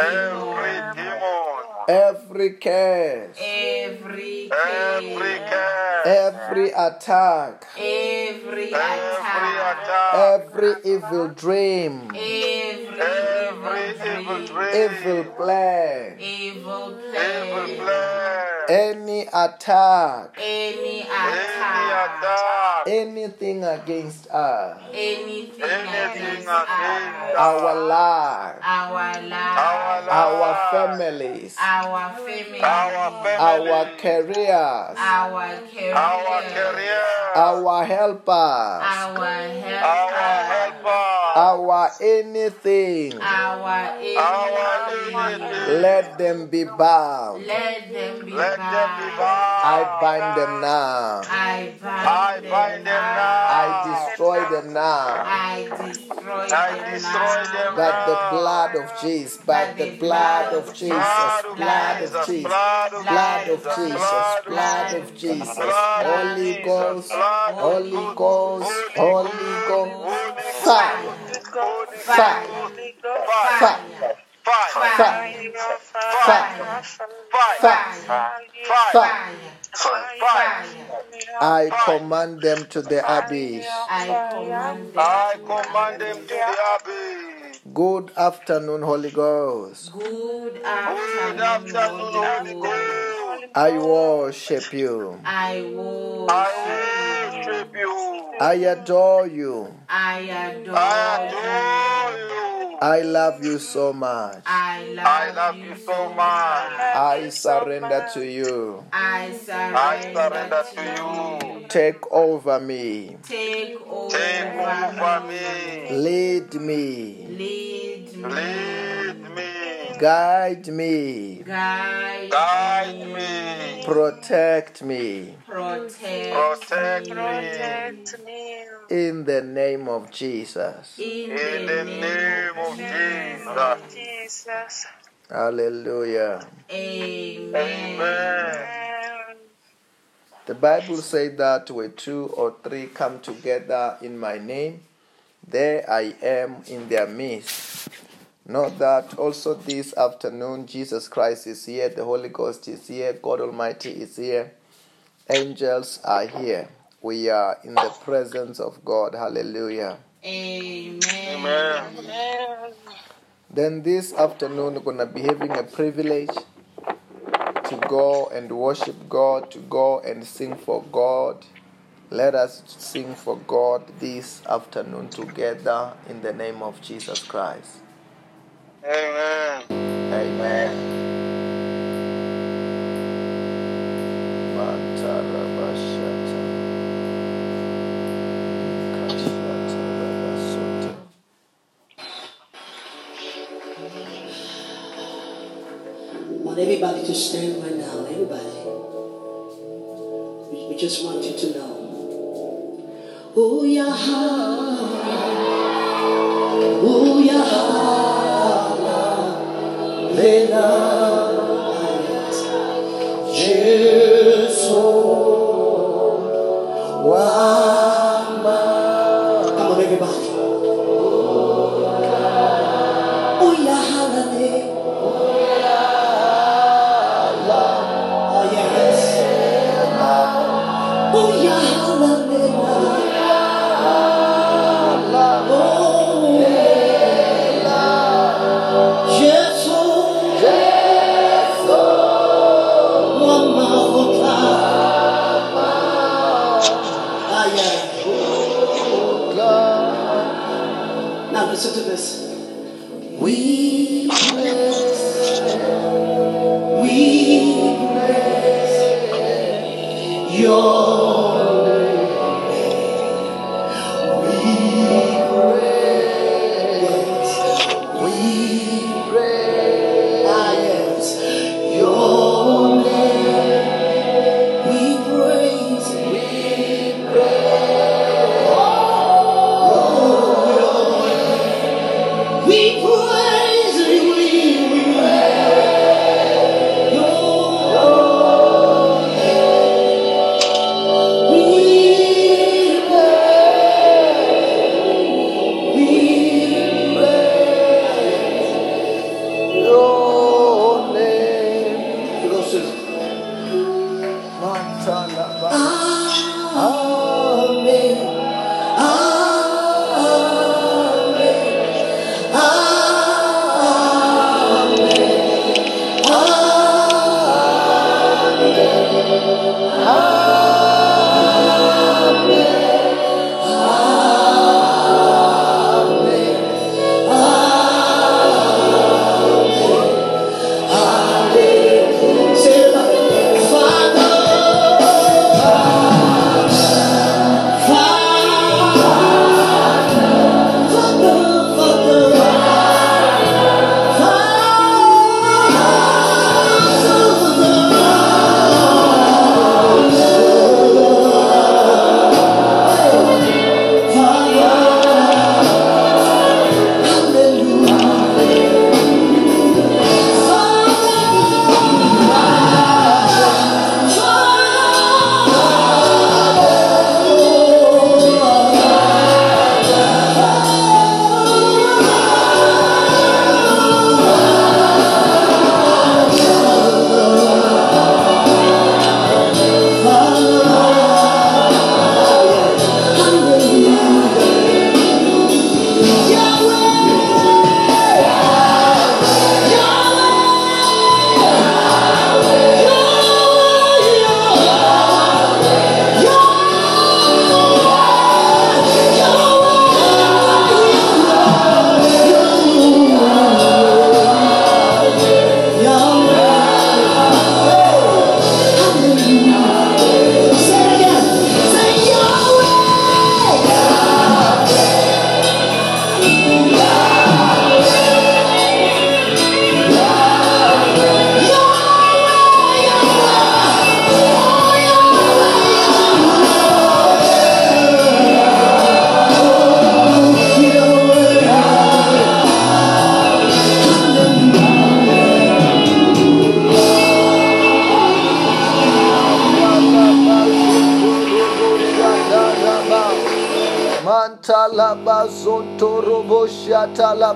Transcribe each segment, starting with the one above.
every demon, every curse, every every care, care, every attack, every every attack, attack, every evil dream, every every evil evil dream, dream, evil plan, evil evil plan, plan, any attack, any any attack, attack, anything against us, anything anything against against us, our lives, our our lives, our families, our family, our family, our careers, our career, our career, our helpers, our our helper, helper, our anything. our our anything. anything. Let them be bound. Let them be Let them be bound. bound. I bind them now. I I bind bind them now. I destroy them now. I destroy I them destroy them now. By the blood of Jesus, by the blood of Jesus, blood of Jesus, blood of Jesus, blood of Jesus, Holy Ghost, Holy Ghost, Holy Ghost, fire, fire, fire, Fire, fire, fire, fire, fire. I command them to the abyss. I command them to the abyss. Good afternoon, Holy Ghost. Good Good afternoon, afternoon, Holy Holy Ghost. Ghost. I worship you. I worship you. I adore you. I adore you. Adore you. I love you so much. I love, I love you so much. I surrender to you. I surrender, I surrender to you. you. Take over me. Take over, Take over me. Lead me. Lead me. Lead me. Guide me. Guide, Guide me. Protect me. Protect, Protect me. In the name of Jesus. In, In the name of Jesus. Jesus. Hallelujah. Amen. Amen. The Bible says that where two or three come together in my name, there I am in their midst. Note that also this afternoon, Jesus Christ is here, the Holy Ghost is here, God Almighty is here, angels are here. We are in the presence of God. Hallelujah. Amen. Amen. Then this afternoon, we're going to be having a privilege to go and worship God, to go and sing for God. Let us sing for God this afternoon together in the name of Jesus Christ. Amen. Amen. Mantarabashata. Kashatarabasota. want everybody to stand right now. Everybody. We, we just want you to know. Oh, yeah. Come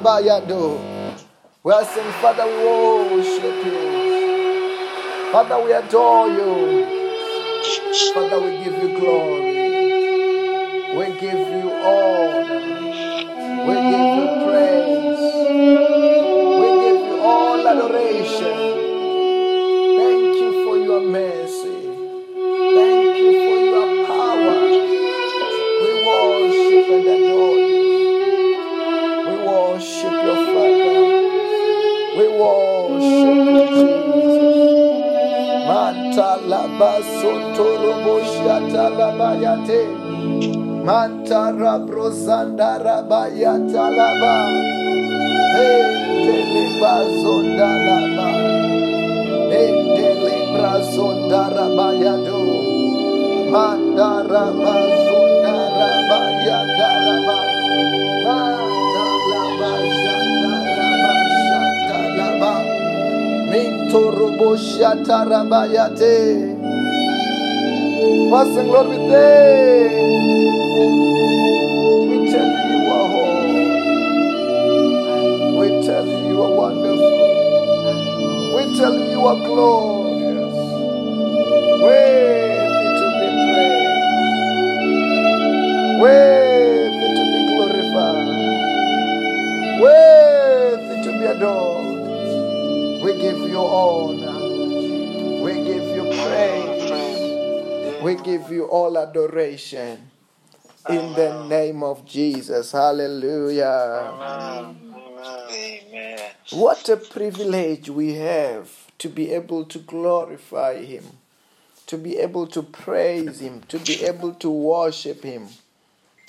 We are saying, Father, we worship you. Father, we adore you. Father, we give you glory. Mantalabasotoroboshiyatalabayate. Mantarabrosandarabayatalaba. Entelebazondalaba. Entelebrazondarabayado. Mandarabazondarabayadaraba. Mandalabazandarabashatalaba. Mintoroboshatarabayate. Passing Lord, we thank. We tell you you are holy. We tell you you are wonderful. We tell you you are glorious. Worthy to be praised. Worthy to be glorified. Worthy to be adored. We give you honor. We give you praise. We give you all adoration. In the name of Jesus. Hallelujah. Amen. Amen. What a privilege we have to be able to glorify Him, to be able to praise Him, to be able to worship Him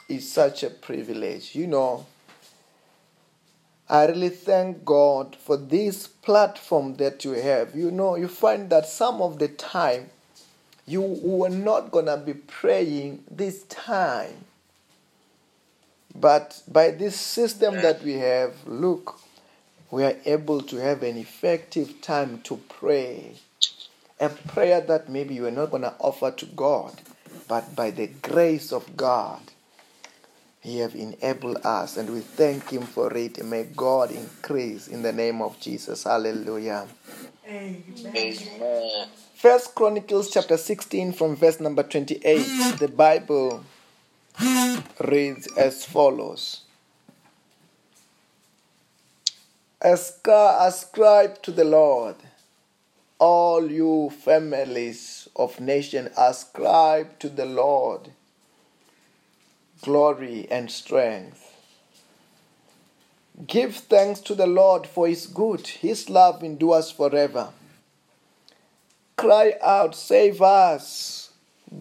is such a privilege. You know, I really thank God for this platform that you have. You know, you find that some of the time you were not going to be praying this time. But by this system that we have, look, we are able to have an effective time to pray. A prayer that maybe you are not going to offer to God, but by the grace of God, He have enabled us, and we thank Him for it. May God increase in the name of Jesus. Hallelujah. Amen. First Chronicles chapter 16 from verse number 28. The Bible reads as follows. Ascribe to the Lord, all you families of nations, ascribe to the Lord glory and strength. Give thanks to the Lord for his good, his love endures forever. Cry out, Save us,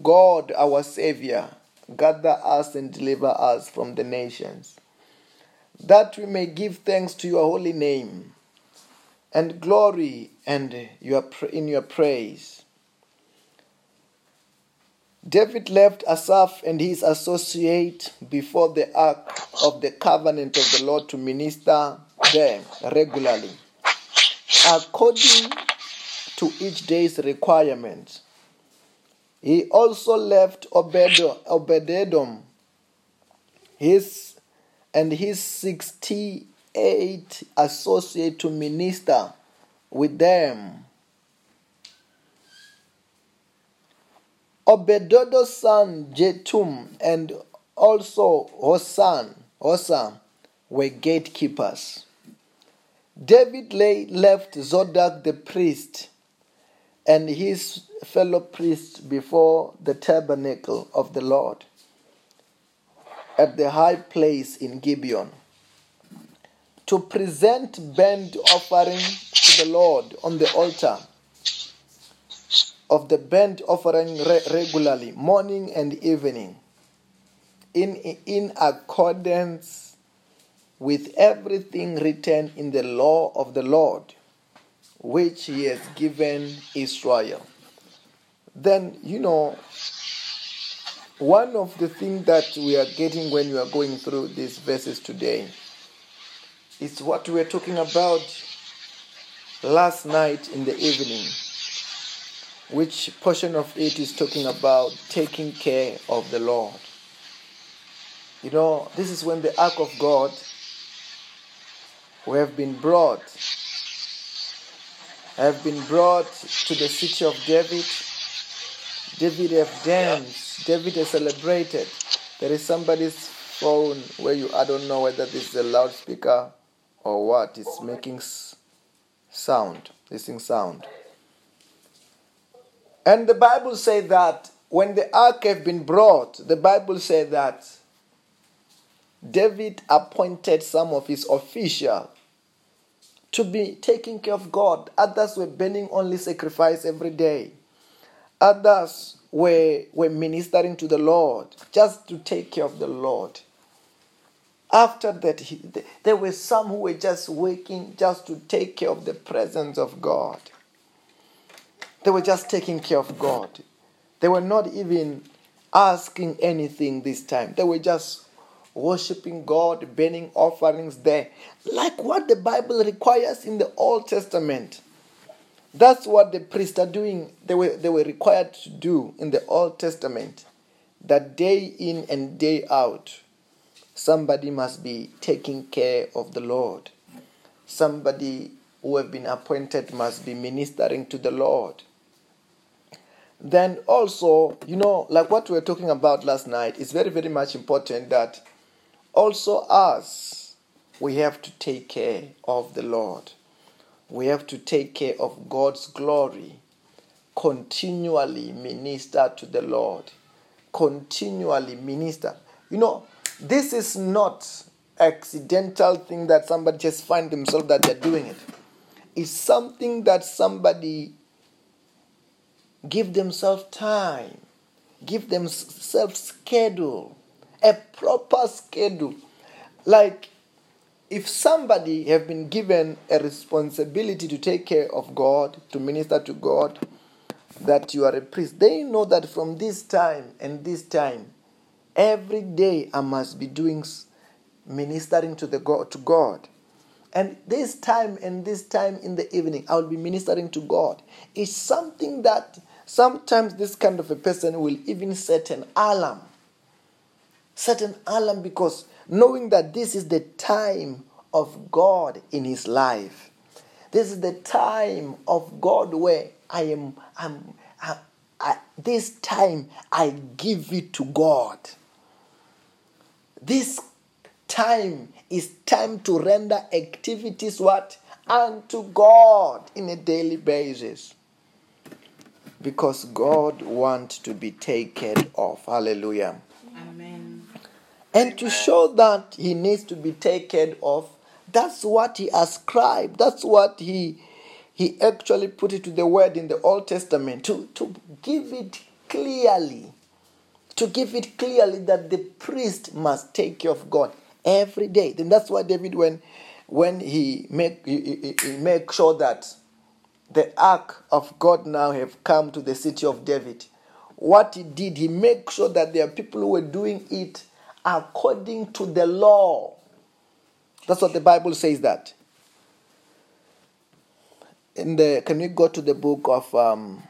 God our Savior. Gather us and deliver us from the nations, that we may give thanks to your holy name and glory and your, in your praise. David left Asaph and his associate before the ark of the covenant of the Lord to minister there regularly, according to each day's requirement. He also left Obed- his and his 68 associate to minister with them. Obededo's son Jetum and also Hosan, Hosa were gatekeepers. David left Zadok the priest and his fellow priests before the tabernacle of the Lord at the high place in Gibeon to present burnt offering to the Lord on the altar of the burnt offering re- regularly, morning and evening, in, in accordance with everything written in the law of the Lord, which he has given Israel. Then, you know, one of the things that we are getting when we are going through these verses today is what we were talking about last night in the evening, which portion of it is talking about taking care of the Lord. you know, this is when the ark of God who have been brought have been brought to the city of David. David have danced. David has celebrated. There is somebody's phone where you I don't know whether this is a loudspeaker or what. It's making sound, this Listening sound. And the Bible says that when the ark have been brought, the Bible said that David appointed some of his officials to be taking care of God. Others were burning only sacrifice every day. Others were, were ministering to the Lord just to take care of the Lord. After that, he, there were some who were just working just to take care of the presence of God. They were just taking care of God. They were not even asking anything this time. They were just worshiping God, burning offerings there, like what the Bible requires in the Old Testament. That's what the priests are doing. They were, they were required to do in the Old Testament. That day in and day out, somebody must be taking care of the Lord. Somebody who have been appointed must be ministering to the Lord. Then also, you know, like what we were talking about last night, it's very, very much important that also us, we have to take care of the Lord. We have to take care of God's glory. Continually minister to the Lord. Continually minister. You know, this is not accidental thing that somebody just find themselves that they're doing it. It's something that somebody give themselves time, give themselves schedule, a proper schedule. Like if somebody have been given a responsibility to take care of God, to minister to God, that you are a priest, they know that from this time and this time, every day I must be doing ministering to the God to God. And this time and this time in the evening, I will be ministering to God. It's something that sometimes this kind of a person will even set an alarm. Set an alarm because knowing that this is the time of God in his life. This is the time of God where I am, I'm, I, I, this time I give it to God. This time is time to render activities what? Unto God in a daily basis. Because God wants to be taken off. Hallelujah. Amen. And to show that he needs to be taken off, that's what he ascribed. That's what he he actually put it to the word in the Old Testament to, to give it clearly. To give it clearly that the priest must take care of God every day. Then that's why David when when he make he, he, he make sure that the ark of God now have come to the city of David. What he did, he made sure that there are people who were doing it according to the law. That's what the Bible says that. In the can we go to the book of um,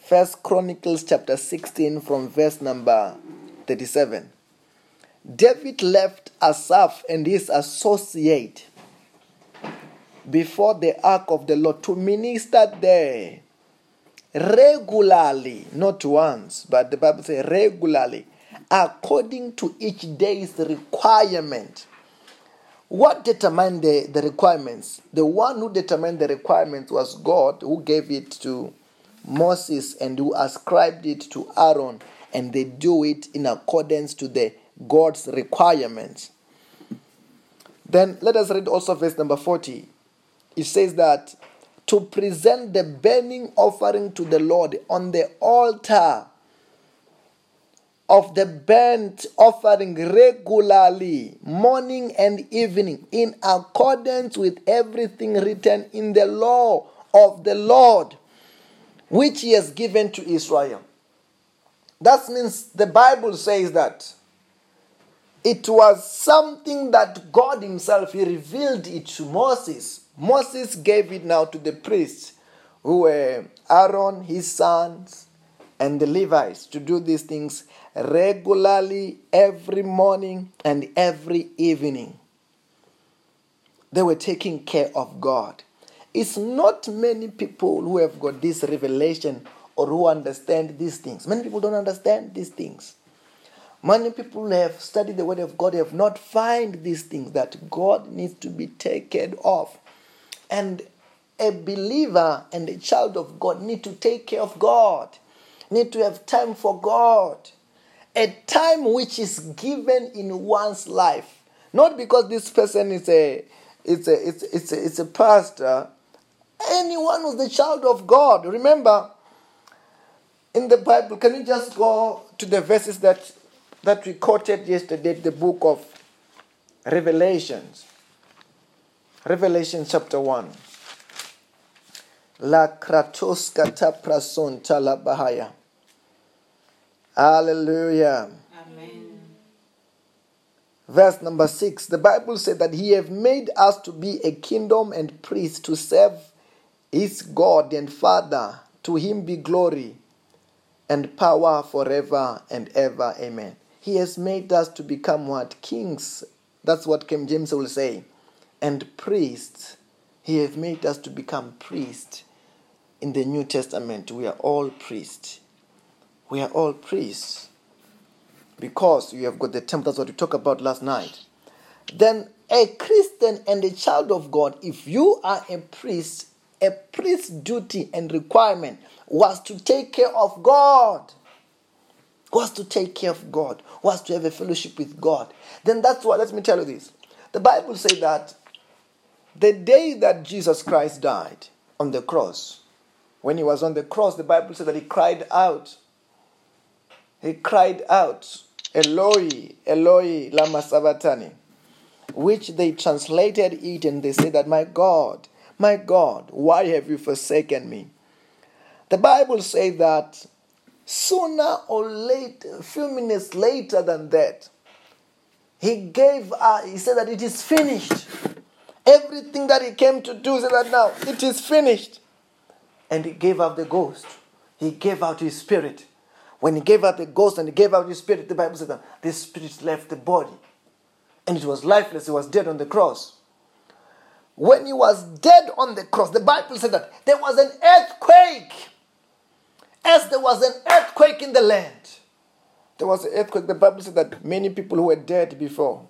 First Chronicles chapter 16 from verse number 37. David left Asaph and his associate before the ark of the Lord to minister there regularly, not once, but the Bible says regularly, according to each day's requirement. What determined the, the requirements? The one who determined the requirements was God, who gave it to Moses and who ascribed it to Aaron, and they do it in accordance to the God's requirements. Then let us read also verse number 40. It says that to present the burning offering to the Lord on the altar of the burnt offering regularly, morning and evening, in accordance with everything written in the law of the Lord, which He has given to Israel. That means the Bible says that it was something that God Himself He revealed it to Moses. Moses gave it now to the priests, who were Aaron, his sons, and the Levites to do these things regularly every morning and every evening. They were taking care of God. It's not many people who have got this revelation or who understand these things. Many people don't understand these things. Many people have studied the word of God have not find these things that God needs to be taken of. And a believer and a child of God need to take care of God. Need to have time for God. A time which is given in one's life. Not because this person is a it's a it's it's a, it's a pastor. Anyone who's the child of God. Remember, in the Bible, can you just go to the verses that that we quoted yesterday, the book of Revelations. Revelation chapter 1. La kratos kata prason talabahaya. Hallelujah. Amen. Verse number 6. The Bible said that he have made us to be a kingdom and priests to serve his God and Father. To him be glory and power forever and ever. Amen. He has made us to become what? Kings. That's what King James will say. And priests. He has made us to become priests. In the New Testament, we are all priests. We are all priests. Because you have got the temple, that's what we talked about last night. Then a Christian and a child of God, if you are a priest, a priest's duty and requirement was to take care of God was to take care of God, was to have a fellowship with God. Then that's why, let me tell you this. The Bible says that the day that Jesus Christ died on the cross, when he was on the cross, the Bible says that he cried out. He cried out, Eloi, Eloi, lama sabachthani, which they translated it and they said that, My God, my God, why have you forsaken me? The Bible says that Sooner or later, a few minutes later than that, he gave, uh, he said that it is finished. Everything that he came to do, said that now it is finished. And he gave up the ghost. He gave out his spirit. When he gave out the ghost and he gave out his spirit, the Bible said that the spirit left the body. And it was lifeless, he was dead on the cross. When he was dead on the cross, the Bible said that there was an earthquake as there was an earthquake in the land. There was an earthquake. The Bible said that many people who were dead before,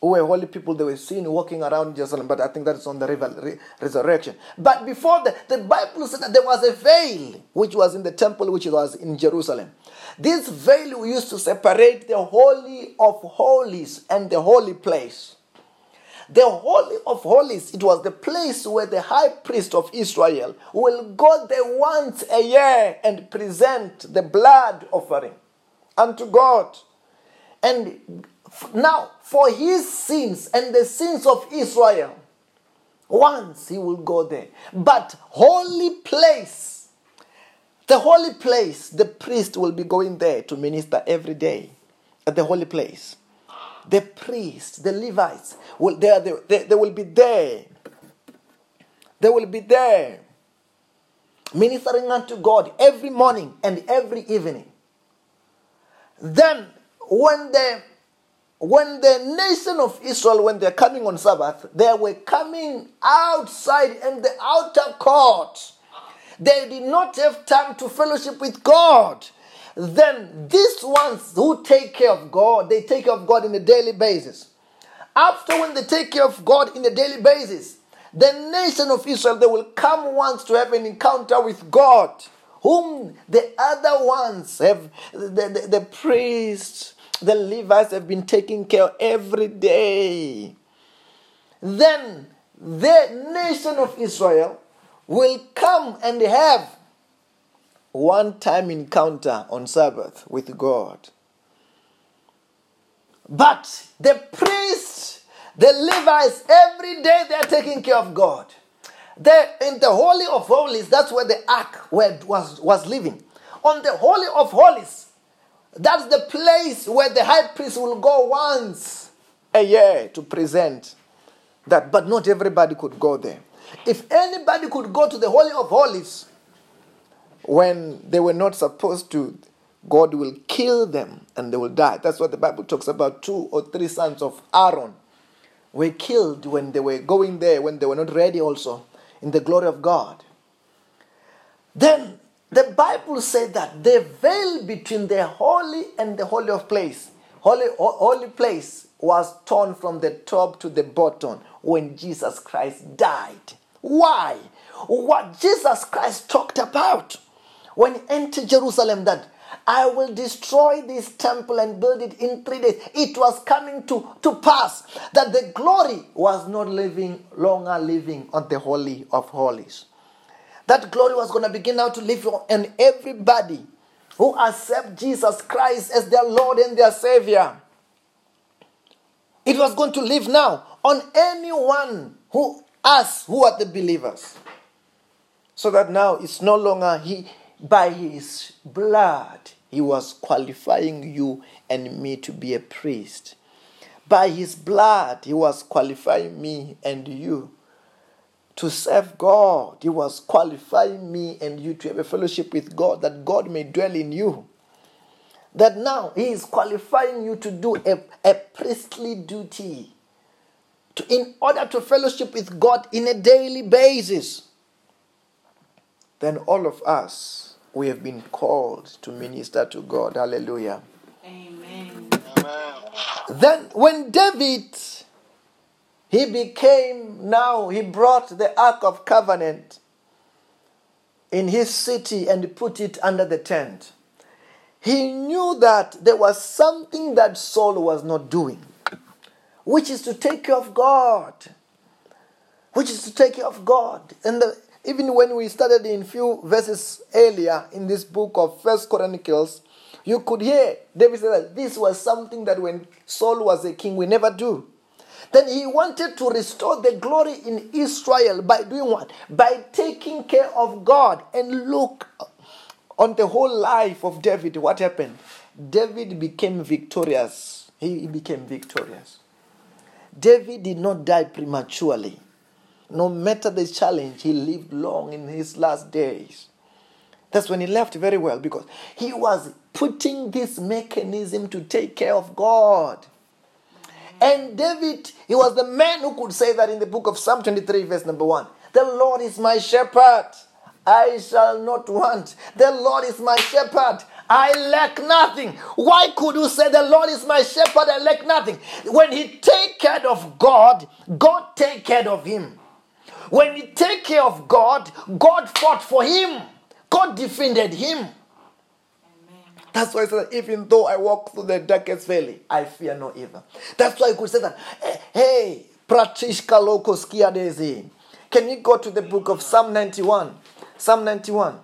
who were holy people, they were seen walking around Jerusalem. But I think that is on the re- resurrection. But before that, the Bible said that there was a veil which was in the temple, which was in Jerusalem. This veil used to separate the holy of holies and the holy place. The Holy of Holies, it was the place where the high priest of Israel will go there once a year and present the blood offering unto God. And now, for his sins and the sins of Israel, once he will go there. But holy place, the holy place, the priest will be going there to minister every day at the holy place the priests, the Levites, will, they, they, they will be there. They will be there ministering unto God every morning and every evening. Then, when the when the nation of Israel, when they're coming on Sabbath, they were coming outside in the outer court. They did not have time to fellowship with God then these ones who take care of God, they take care of God in a daily basis. After when they take care of God in a daily basis, the nation of Israel, they will come once to have an encounter with God, whom the other ones have, the, the, the priests, the Levites have been taking care of every day. Then the nation of Israel will come and have one time encounter on Sabbath with God. But the priests, the Levites, every day they are taking care of God. They in the Holy of Holies, that's where the ark was, was living. On the Holy of Holies, that's the place where the high priest will go once a year to present that. But not everybody could go there. If anybody could go to the Holy of Holies, when they were not supposed to, God will kill them and they will die. That's what the Bible talks about. Two or three sons of Aaron were killed when they were going there, when they were not ready also in the glory of God. Then the Bible said that the veil between the holy and the holy of place, holy, holy place, was torn from the top to the bottom when Jesus Christ died. Why? What Jesus Christ talked about when he entered Jerusalem that I will destroy this temple and build it in three days. It was coming to, to pass that the glory was not living longer living on the holy of holies. That glory was going to begin now to live on everybody who accept Jesus Christ as their Lord and their Savior. It was going to live now on anyone who us who are the believers. So that now it's no longer he by his blood he was qualifying you and me to be a priest. By his blood he was qualifying me and you to serve God. He was qualifying me and you to have a fellowship with God that God may dwell in you. That now He is qualifying you to do a, a priestly duty to, in order to fellowship with God in a daily basis. Then all of us, we have been called to minister to God. Hallelujah. Amen. Amen. Then when David he became now, he brought the Ark of Covenant in his city and put it under the tent. He knew that there was something that Saul was not doing, which is to take care of God. Which is to take care of God. And the, even when we started in few verses earlier in this book of First Chronicles, you could hear David say that this was something that when Saul was a king, we never do. Then he wanted to restore the glory in Israel by doing what? By taking care of God. And look on the whole life of David, what happened? David became victorious. He became victorious. David did not die prematurely. No matter the challenge, he lived long in his last days. That's when he left very well because he was putting this mechanism to take care of God. And David, he was the man who could say that in the book of Psalm 23, verse number 1. The Lord is my shepherd. I shall not want. The Lord is my shepherd. I lack nothing. Why could you say the Lord is my shepherd? I lack nothing. When he take care of God, God take care of him. When he take care of God, God fought for him. God defended him. That's why I said, even though I walk through the darkest valley, I fear no evil. That's why I could say that, eh, hey, Pratishka Lokoskia. Can you go to the book of Psalm 91? Psalm 91.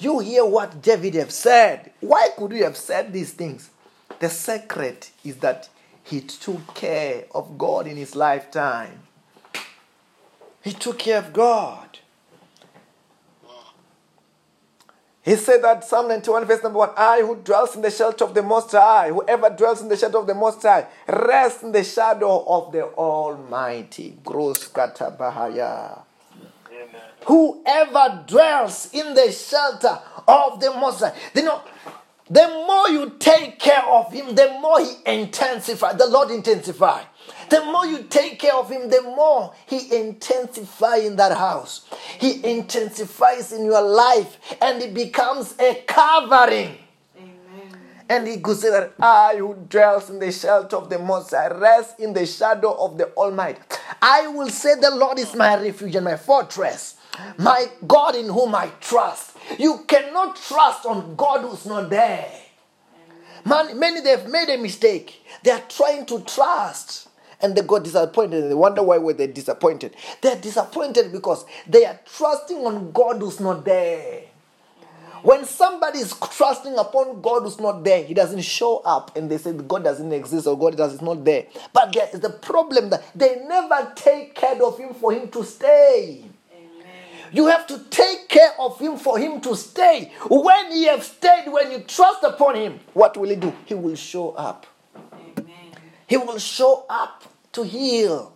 You hear what David have said. Why could you have said these things? The secret is that he took care of God in his lifetime. He took care of God. He said that Psalm 91, verse number 1 I who dwells in the shelter of the Most High, whoever dwells in the shelter of the Most High, rests in the shadow of the Almighty. Gross. Amen. Whoever dwells in the shelter of the Most High. You know, the more you take care of him, the more he intensifies. The Lord intensify. The more you take care of him, the more he intensifies in that house. He intensifies in your life and it becomes a covering. Amen. And he could say that I who dwells in the shelter of the Most High rest in the shadow of the Almighty. I will say the Lord is my refuge and my fortress, my God in whom I trust. You cannot trust on God who's not there. Man, many they've made a mistake. They are trying to trust. And they got disappointed. They wonder why were they disappointed. They're disappointed because they are trusting on God who's not there. When somebody is trusting upon God who's not there, he doesn't show up and they say God doesn't exist or God is not there. But there is the problem that they never take care of him for him to stay. You have to take care of him for him to stay. When he have stayed, when you trust upon him, what will he do? He will show up. Amen. He will show up to heal.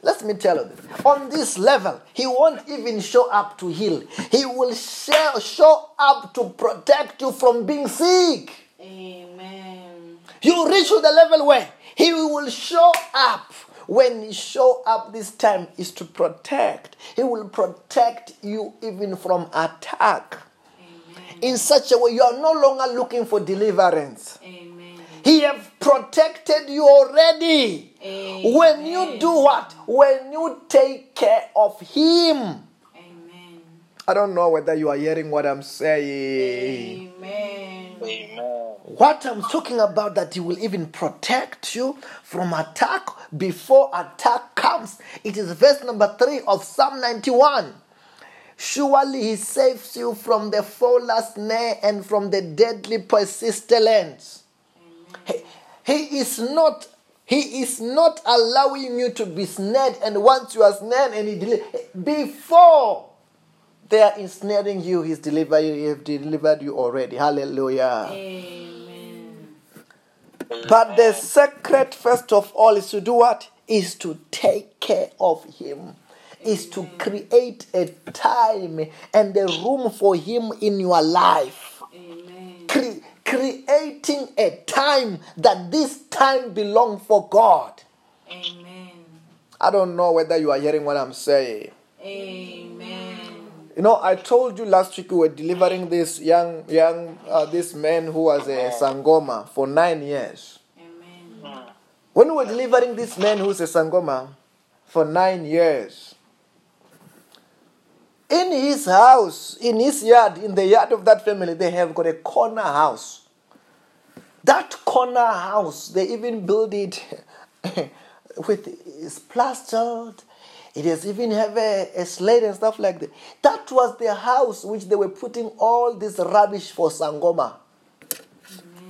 Let me tell you this. On this level, he won't even show up to heal. He will show, show up to protect you from being sick. Amen. You reach to the level where he will show up. When he show up this time is to protect. He will protect you even from attack. Amen. In such a way, you are no longer looking for deliverance. Amen. He have protected you already. When you do what? When you take care of him. Amen. I don't know whether you are hearing what I'm saying. Amen. Amen. What I'm talking about that he will even protect you from attack before attack comes. It is verse number 3 of Psalm 91. Surely he saves you from the fowler's snare and from the deadly pestilence. He, he is not he is not allowing you to be snared and once you are snared and he deli- before they are ensnaring you he's delivered you he have delivered you already hallelujah Amen. But the secret, first of all, is to do what? Is to take care of him. Is to create a time and a room for him in your life. Cre- creating a time that this time belongs for God. Amen. I don't know whether you are hearing what I'm saying. Amen. You know, I told you last week we were delivering this young, young, uh, this man who was a sangoma for nine years. Amen. When we were delivering this man who's a Sangoma for nine years, in his house, in his yard, in the yard of that family, they have got a corner house. That corner house, they even build it with it's plastered. It has even have a, a slate and stuff like that. That was the house which they were putting all this rubbish for Sangoma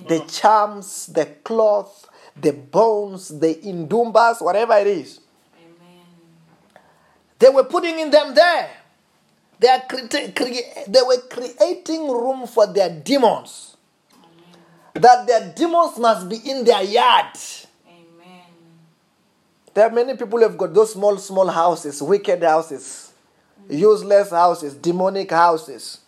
the charms, the cloth, the bones, the indumbas, whatever it is. Amen. They were putting in them there. They, are cre- cre- they were creating room for their demons. That their demons must be in their yard. Amen. There are many people who have got those small, small houses, wicked houses, useless houses, demonic houses.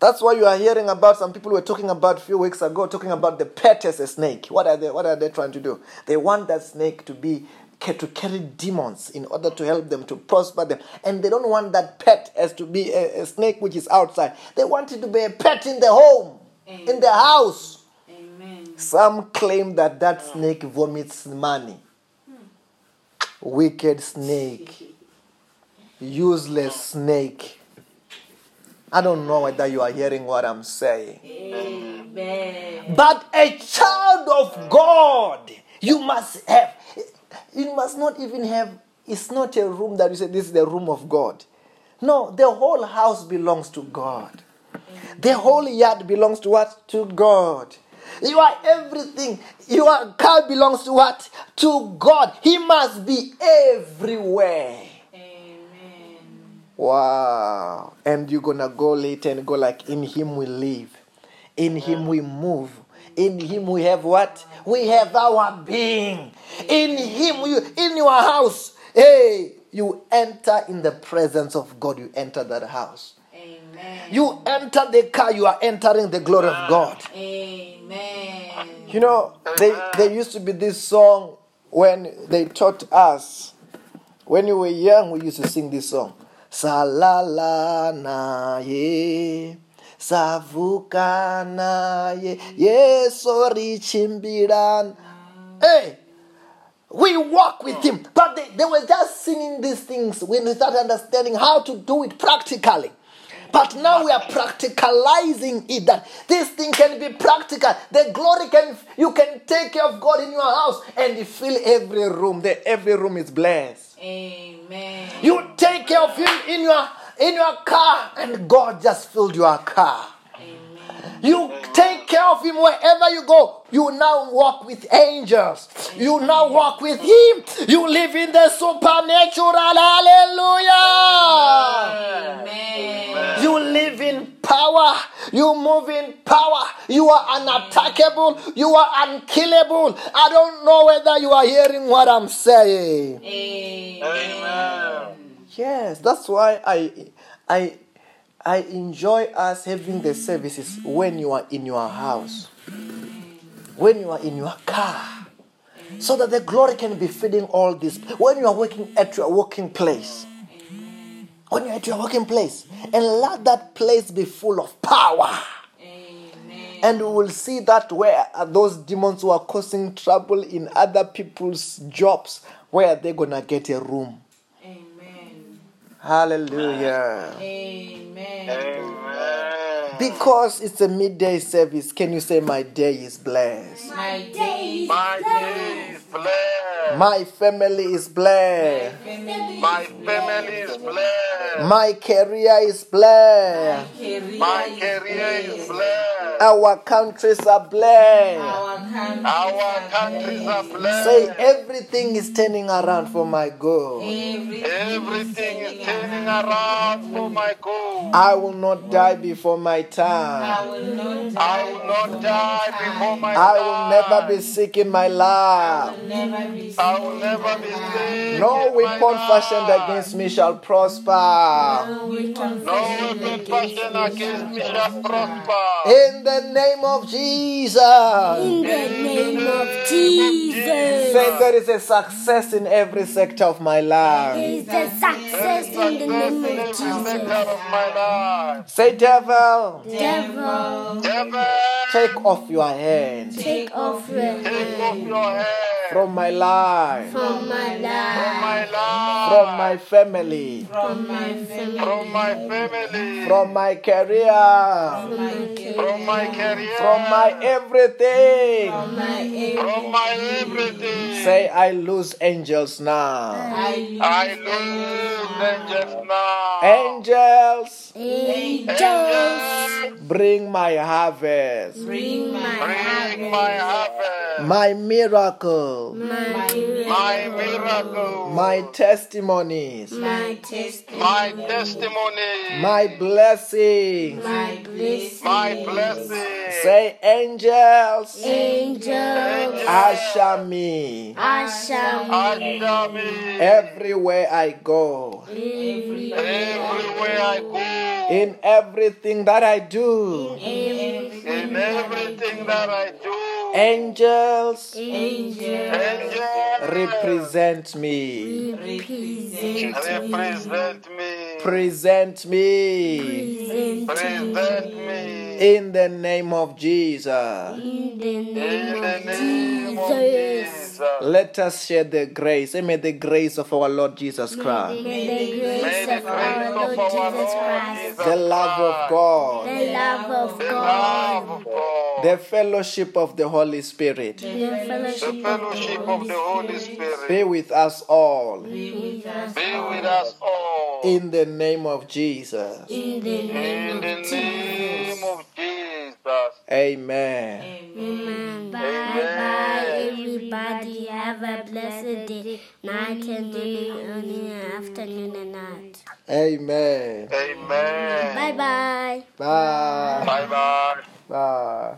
That's why you are hearing about some people were talking about a few weeks ago, talking about the pet as a snake. What are they? What are they trying to do? They want that snake to be to carry demons in order to help them to prosper them, and they don't want that pet as to be a, a snake which is outside. They want it to be a pet in the home, in the house. Amen. Some claim that that snake vomits money. Wicked snake, useless snake. I don't know whether you are hearing what I'm saying. Amen. But a child of God, you must have, you must not even have, it's not a room that you say, this is the room of God. No, the whole house belongs to God. The whole yard belongs to what? To God. You are everything. Your car belongs to what? To God. He must be everywhere. Amen. Wow. And you're gonna go later and go like in him we live. In him we move. In him we have what? We have our being. In him you in your house. Hey, you enter in the presence of God. You enter that house. Amen. You enter the car, you are entering the glory of ah. God. Amen. You know, they, there used to be this song when they taught us. When we were young, we used to sing this song. Salala na ye, savuka na ye, ye sorry chimbiran. Hey, we walk with him. But they, they were just singing these things when we started understanding how to do it practically. But now we are practicalizing it that this thing can be practical. The glory can you can take care of God in your house and fill every room. The every room is blessed. Amen. You take care of him in your in your car and God just filled your car. Amen. You take care of him wherever you go. You now walk with angels. You now walk with him. You live in the supernatural. Hallelujah. Amen. You live in power. You move in power. You are unattackable. You are unkillable. I don't know whether you are hearing what I'm saying. Amen. Yes, that's why I I I enjoy us having the services when you are in your house. When you are in your car. So that the glory can be feeding all this. When you are working at your working place. When you're at your working place. And let that place be full of power. And we will see that where those demons who are causing trouble in other people's jobs, where they're gonna get a room. Amen. Hallelujah. Amen. Amen. Because it's a midday service, can you say, My day is blessed? My day is My day is blessed. My family is blessed. My family is blessed. My career is blessed. My career is blessed. Our countries are blessed. Our country. Our countries are blessed. Say, Everything is turning around for my good. Everything is turning around for my good. I will not die before my I time. will not I will not die before my time. I will time. never be sick in my life. I will never be sick. No weapon fashioned against me shall prosper. No weapon fashioned against me shall prosper. In the name of Jesus. In the name of Jesus. Say there is a success in every sector of my life. There is a success in the name of Success in every Jesus. sector of my life. Say, devil, Devil, Devil, take off your hand take off your hands. take off your hand from my life, from my from life, my life, from my family, from my family. from my family, from my career, from my career, from my everything. My from my everything. Say, I lose angels now. I I lose angels now. Angels, angels, bring my harvest, Bring my harvest, my miracle, my my miracle, my testimonies, my testimony, my testimony, my blessings. my blessing. my blessing. Say, angels, angels, usher me. Usher Under me, everywhere I go, everywhere I go, in everything that I do. in everything that I do. Angels, Angel Angels represent me, represent, represent me, present me present present me. in the name of Jesus. in the In name the of name of Jesus. Jesus. Let us share the grace. And may the grace of our Lord Jesus Christ, May the May grace of our Lord Jesus Christ, the love of God, the love of the God, love of God, the fellowship of the Holy Spirit the the fellowship fellowship of the Holy Spirit be with us all be with us all. in the name of Jesus. in the In name of Jesus. name of Jesus. Amen. Amen. Bye bye, everybody. Have a blessed day, night and day, morning, afternoon and night. Amen. Amen. Bye bye. Bye. Bye bye. Bye.